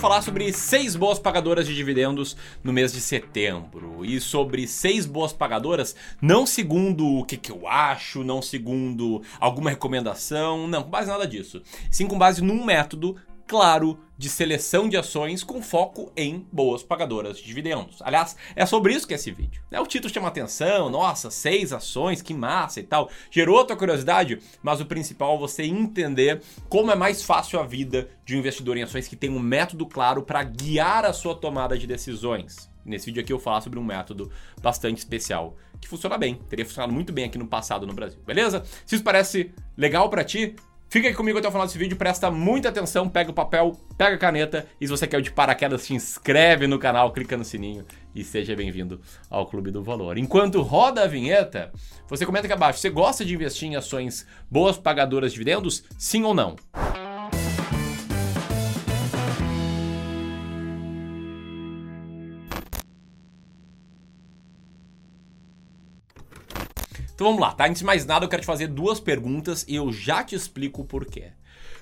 falar sobre seis boas pagadoras de dividendos no mês de setembro. E sobre seis boas pagadoras, não segundo o que, que eu acho, não segundo alguma recomendação, não, com base nada disso. Sim com base num método claro de seleção de ações com foco em boas pagadoras de dividendos. Aliás, é sobre isso que é esse vídeo. É, o título chama atenção, nossa, seis ações, que massa e tal. Gerou a tua curiosidade, mas o principal é você entender como é mais fácil a vida de um investidor em ações que tem um método claro para guiar a sua tomada de decisões. Nesse vídeo aqui eu falar sobre um método bastante especial que funciona bem, teria funcionado muito bem aqui no passado no Brasil, beleza? Se isso parece legal para ti, Fica aqui comigo até o final desse vídeo, presta muita atenção, pega o papel, pega a caneta e se você quer de paraquedas, se inscreve no canal, clica no sininho e seja bem-vindo ao Clube do Valor. Enquanto roda a vinheta, você comenta aqui abaixo, você gosta de investir em ações boas pagadoras de dividendos? Sim ou não? Então vamos lá, tá? Antes de mais nada, eu quero te fazer duas perguntas e eu já te explico o porquê.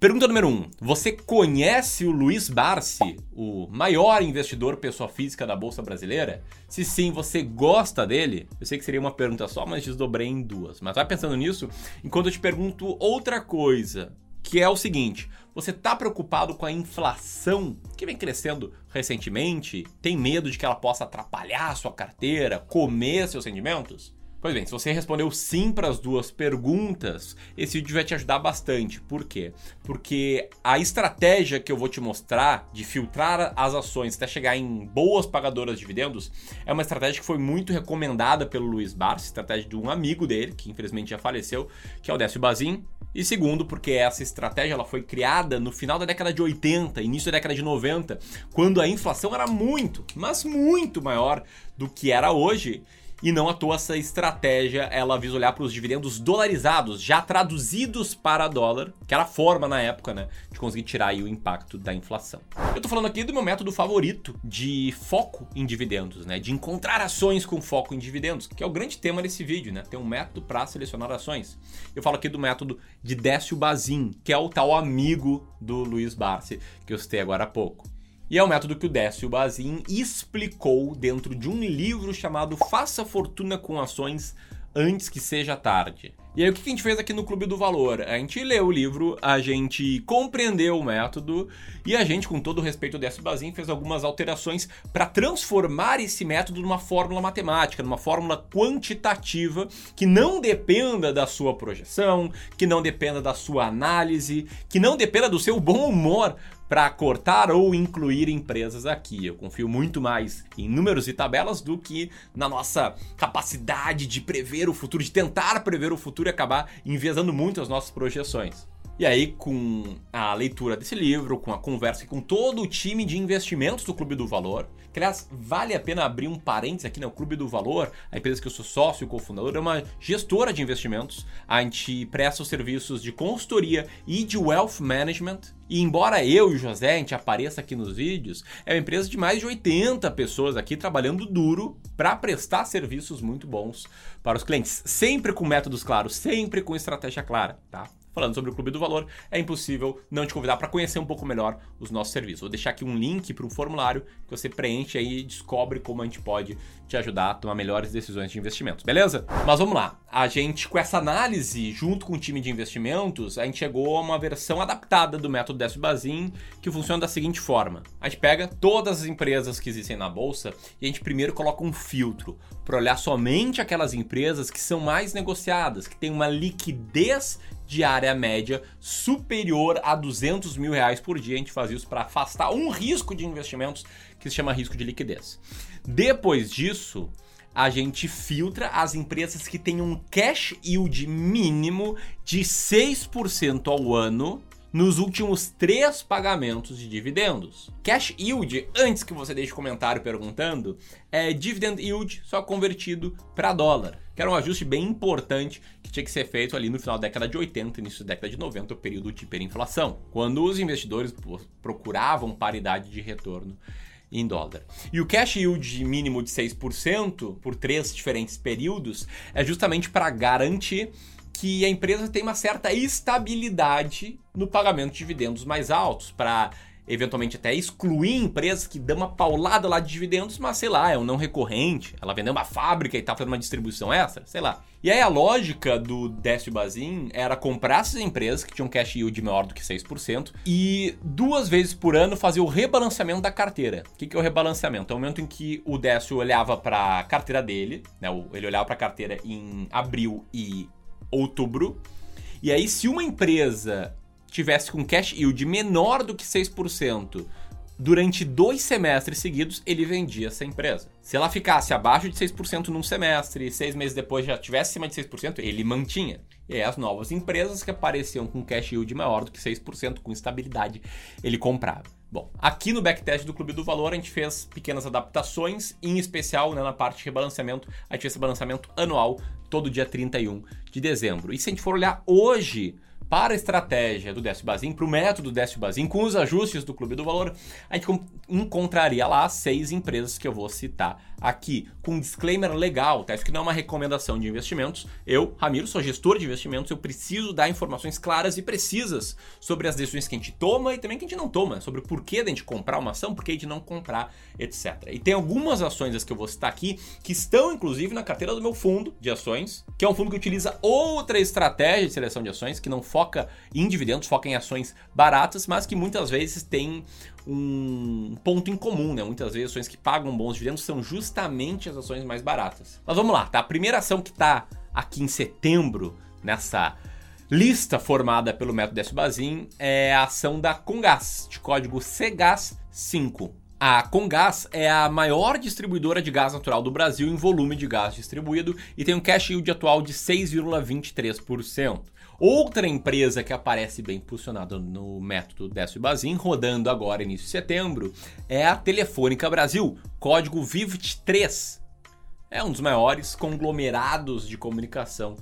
Pergunta número 1. Um, você conhece o Luiz Barsi, o maior investidor pessoa física da Bolsa Brasileira? Se sim, você gosta dele? Eu sei que seria uma pergunta só, mas desdobrei em duas. Mas vai pensando nisso enquanto eu te pergunto outra coisa, que é o seguinte: você está preocupado com a inflação que vem crescendo recentemente? Tem medo de que ela possa atrapalhar a sua carteira, comer seus rendimentos? Pois bem, se você respondeu sim para as duas perguntas, esse vídeo vai te ajudar bastante. Por quê? Porque a estratégia que eu vou te mostrar de filtrar as ações até chegar em boas pagadoras de dividendos é uma estratégia que foi muito recomendada pelo Luiz Barsi, estratégia de um amigo dele, que infelizmente já faleceu, que é o Décio Bazin. E segundo, porque essa estratégia ela foi criada no final da década de 80, início da década de 90, quando a inflação era muito, mas muito maior do que era hoje e não à toa essa estratégia ela visa olhar para os dividendos dolarizados, já traduzidos para dólar, que era a forma na época, né, de conseguir tirar aí o impacto da inflação. Eu tô falando aqui do meu método favorito de foco em dividendos, né, de encontrar ações com foco em dividendos, que é o grande tema desse vídeo, né, tem um método para selecionar ações. Eu falo aqui do método de Décio Bazin, que é o tal amigo do Luiz Barsi, que eu citei agora há pouco. E é o método que o Décio Bazin explicou dentro de um livro chamado Faça Fortuna com Ações Antes que Seja Tarde. E aí o que a gente fez aqui no Clube do Valor? A gente leu o livro, a gente compreendeu o método e a gente, com todo o respeito ao Décio Bazin, fez algumas alterações para transformar esse método numa fórmula matemática, numa fórmula quantitativa que não dependa da sua projeção, que não dependa da sua análise, que não dependa do seu bom humor para cortar ou incluir empresas aqui. Eu confio muito mais em números e tabelas do que na nossa capacidade de prever o futuro, de tentar prever o futuro e acabar enviesando muito as nossas projeções. E aí, com a leitura desse livro, com a conversa com todo o time de investimentos do Clube do Valor, que aliás, vale a pena abrir um parênteses aqui, né? O Clube do Valor, a empresa que eu sou sócio e cofundador, é uma gestora de investimentos. A gente presta os serviços de consultoria e de wealth management. E embora eu e o José, a gente apareça aqui nos vídeos, é uma empresa de mais de 80 pessoas aqui trabalhando duro para prestar serviços muito bons para os clientes. Sempre com métodos claros, sempre com estratégia clara, tá? Falando sobre o Clube do Valor, é impossível não te convidar para conhecer um pouco melhor os nossos serviços. Vou deixar aqui um link para um formulário que você preenche aí e descobre como a gente pode te ajudar a tomar melhores decisões de investimentos, beleza? Mas vamos lá. A gente, com essa análise, junto com o time de investimentos, a gente chegou a uma versão adaptada do método Décio Bazin, que funciona da seguinte forma. A gente pega todas as empresas que existem na bolsa e a gente primeiro coloca um filtro para olhar somente aquelas empresas que são mais negociadas, que têm uma liquidez diária média superior a 200 mil reais por dia. A gente faz isso para afastar um risco de investimentos que se chama risco de liquidez. Depois disso, a gente filtra as empresas que têm um cash yield mínimo de 6% ao ano nos últimos três pagamentos de dividendos. Cash yield, antes que você deixe comentário perguntando, é dividend yield só convertido para dólar, que era um ajuste bem importante que tinha que ser feito ali no final da década de 80, início da década de 90, o período de hiperinflação, quando os investidores procuravam paridade de retorno em dólar. E o cash yield mínimo de 6% por três diferentes períodos é justamente para garantir que a empresa tem uma certa estabilidade no pagamento de dividendos mais altos, para eventualmente até excluir empresas que dão uma paulada lá de dividendos, mas sei lá, é um não recorrente, ela vendeu uma fábrica e tá fazendo uma distribuição extra, sei lá. E aí a lógica do Décio Bazin era comprar essas empresas que tinham cash yield maior do que 6% e duas vezes por ano fazer o rebalanceamento da carteira. O que é o rebalanceamento? É o momento em que o Décio olhava para a carteira dele, né? ele olhava para a carteira em abril e outubro, e aí se uma empresa tivesse com cash yield menor do que 6% durante dois semestres seguidos, ele vendia essa empresa. Se ela ficasse abaixo de 6% num semestre e seis meses depois já tivesse acima de 6%, ele mantinha. E aí as novas empresas que apareciam com cash yield maior do que 6%, com estabilidade, ele comprava. Bom, aqui no backtest do Clube do Valor a gente fez pequenas adaptações, em especial né, na parte de rebalanceamento, a gente fez esse balanceamento anual todo dia 31 de dezembro. E se a gente for olhar hoje para a estratégia do Décio Bazin, para o método Décio Bazin, com os ajustes do Clube do Valor, a gente encontraria lá seis empresas que eu vou citar aqui, com um disclaimer legal, tá? Isso que não é uma recomendação de investimentos. Eu, Ramiro, sou gestor de investimentos, eu preciso dar informações claras e precisas sobre as decisões que a gente toma e também que a gente não toma, sobre o porquê a gente comprar uma ação, porquê de não comprar, etc. E tem algumas ações que eu vou citar aqui que estão, inclusive, na carteira do meu fundo de ações, que é um fundo que utiliza outra estratégia de seleção de ações, que não foca em dividendos, foca em ações baratas, mas que muitas vezes tem um ponto em comum, né? Muitas vezes ações que pagam bons dividendos são justamente as ações mais baratas. Mas vamos lá, tá? A primeira ação que está aqui em setembro, nessa lista formada pelo método Décio Bazin, é a ação da Congás, de código CGAS5. A Congás é a maior distribuidora de gás natural do Brasil em volume de gás distribuído e tem um cash yield atual de 6,23%. Outra empresa que aparece bem posicionada no método Décio Bazin, rodando agora início de setembro, é a Telefônica Brasil, código VIVT3. É um dos maiores conglomerados de comunicação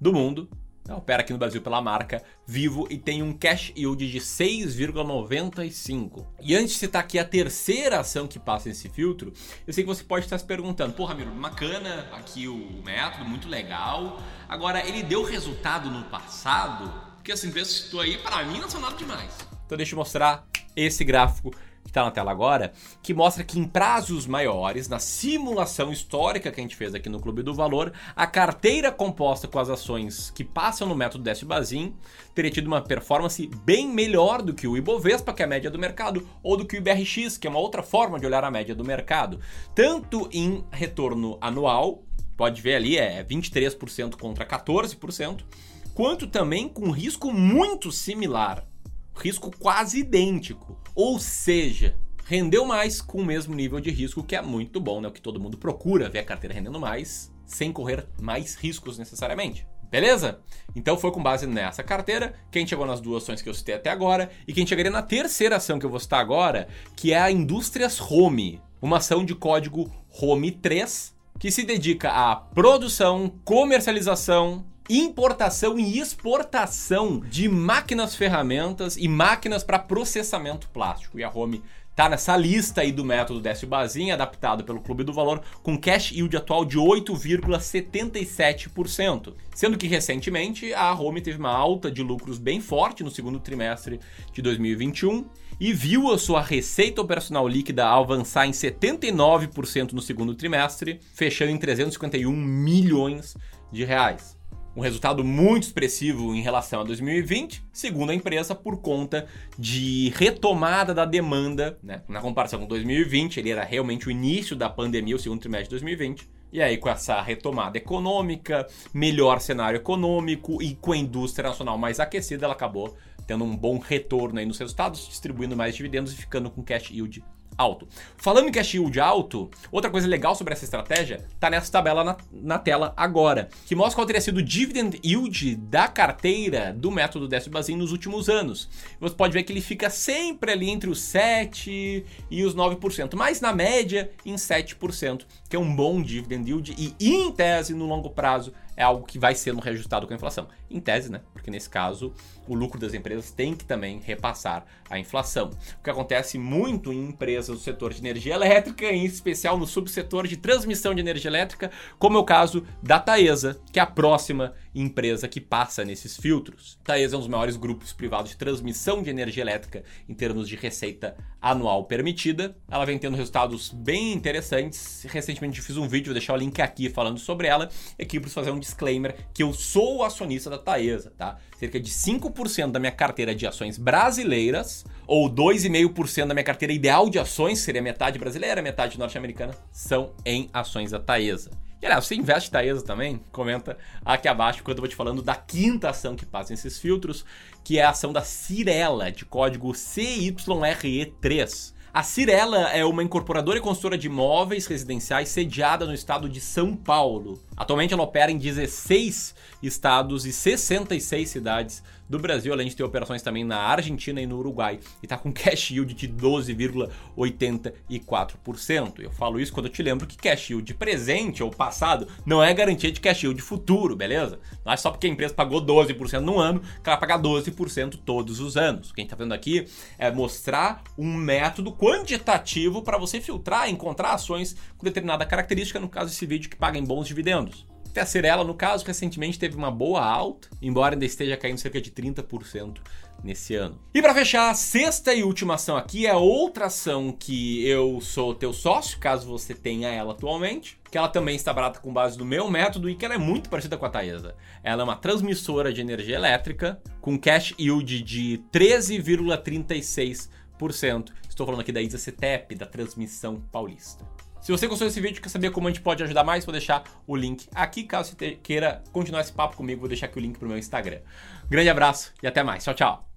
do mundo opera aqui no Brasil pela marca Vivo e tem um cash yield de 6,95. E antes de citar aqui a terceira ação que passa nesse filtro, eu sei que você pode estar se perguntando: pô, Ramiro, bacana aqui o método, muito legal. Agora, ele deu resultado no passado? Porque assim, estou aí, para mim não são nada demais. Então deixa eu mostrar esse gráfico que está na tela agora, que mostra que em prazos maiores, na simulação histórica que a gente fez aqui no Clube do Valor, a carteira composta com as ações que passam no método Décio Bazin teria tido uma performance bem melhor do que o Ibovespa, que é a média do mercado, ou do que o IBRX, que é uma outra forma de olhar a média do mercado, tanto em retorno anual, pode ver ali é 23% contra 14%, quanto também com risco muito similar risco quase idêntico. Ou seja, rendeu mais com o mesmo nível de risco, que é muito bom, né? O que todo mundo procura, ver a carteira rendendo mais, sem correr mais riscos necessariamente. Beleza? Então foi com base nessa carteira que a gente chegou nas duas ações que eu citei até agora e que a gente chegaria na terceira ação que eu vou citar agora, que é a Indústrias Home, uma ação de código Home 3 que se dedica à produção, comercialização, importação e exportação de máquinas, ferramentas e máquinas para processamento plástico. E a Home tá nessa lista aí do método Décio Bazin, adaptado pelo Clube do Valor, com cash yield atual de 8,77%. Sendo que recentemente a Home teve uma alta de lucros bem forte no segundo trimestre de 2021 e viu a sua receita operacional líquida avançar em 79% no segundo trimestre, fechando em 351 milhões de reais um resultado muito expressivo em relação a 2020, segundo a empresa, por conta de retomada da demanda, né? na comparação com 2020, ele era realmente o início da pandemia, o segundo trimestre de 2020. E aí, com essa retomada econômica, melhor cenário econômico e com a indústria nacional mais aquecida, ela acabou tendo um bom retorno aí nos resultados, distribuindo mais dividendos e ficando com cash yield alto. Falando em cash yield alto, outra coisa legal sobre essa estratégia tá nessa tabela na, na tela agora, que mostra qual teria sido o dividend yield da carteira do método Décio Bazin nos últimos anos. Você pode ver que ele fica sempre ali entre os 7 e os 9%, mas na média em 7%, que é um bom dividend yield e em tese no longo prazo é algo que vai sendo reajustado com a inflação. Em tese, né? Porque nesse caso, o lucro das empresas tem que também repassar a inflação. O que acontece muito em empresas do setor de energia elétrica, em especial no subsetor de transmissão de energia elétrica, como é o caso da Taesa, que é a próxima empresa que passa nesses filtros. Taesa é um dos maiores grupos privados de transmissão de energia elétrica em termos de receita anual permitida. Ela vem tendo resultados bem interessantes. Recentemente fiz um vídeo, vou deixar o link aqui falando sobre ela. Aqui preciso fazer um disclaimer que eu sou acionista da Taesa, tá? Cerca de 5% da minha carteira de ações brasileiras, ou 2,5% da minha carteira ideal de ações, seria metade brasileira, metade norte-americana, são em ações da Taesa. E aliás, você investe Taesa também? Comenta aqui abaixo quando eu vou te falando da quinta ação que passa esses filtros, que é a ação da Cirela, de código CYRE3. A Cirela é uma incorporadora e consultora de imóveis residenciais sediada no estado de São Paulo. Atualmente ela opera em 16 estados e 66 cidades do Brasil, além de ter operações também na Argentina e no Uruguai. E está com cash yield de 12,84%. Eu falo isso quando eu te lembro que cash yield presente ou passado não é garantia de cash yield futuro, beleza? Não é só porque a empresa pagou 12% no ano que ela vai pagar 12% todos os anos. O que a gente está vendo aqui é mostrar um método quantitativo para você filtrar, encontrar ações com determinada característica, no caso desse vídeo, que paguem bons dividendos. Até a Cirela, no caso, recentemente teve uma boa alta, embora ainda esteja caindo cerca de 30% nesse ano. E para fechar, a sexta e última ação aqui é outra ação que eu sou teu sócio, caso você tenha ela atualmente, que ela também está barata com base no meu método e que ela é muito parecida com a Taesa. Ela é uma transmissora de energia elétrica com cash yield de 13,36%. Estou falando aqui da Isa Cetep, da transmissão paulista. Se você gostou desse vídeo e quer saber como a gente pode ajudar mais, vou deixar o link aqui. Caso você queira continuar esse papo comigo, vou deixar aqui o link pro meu Instagram. Grande abraço e até mais. Tchau, tchau.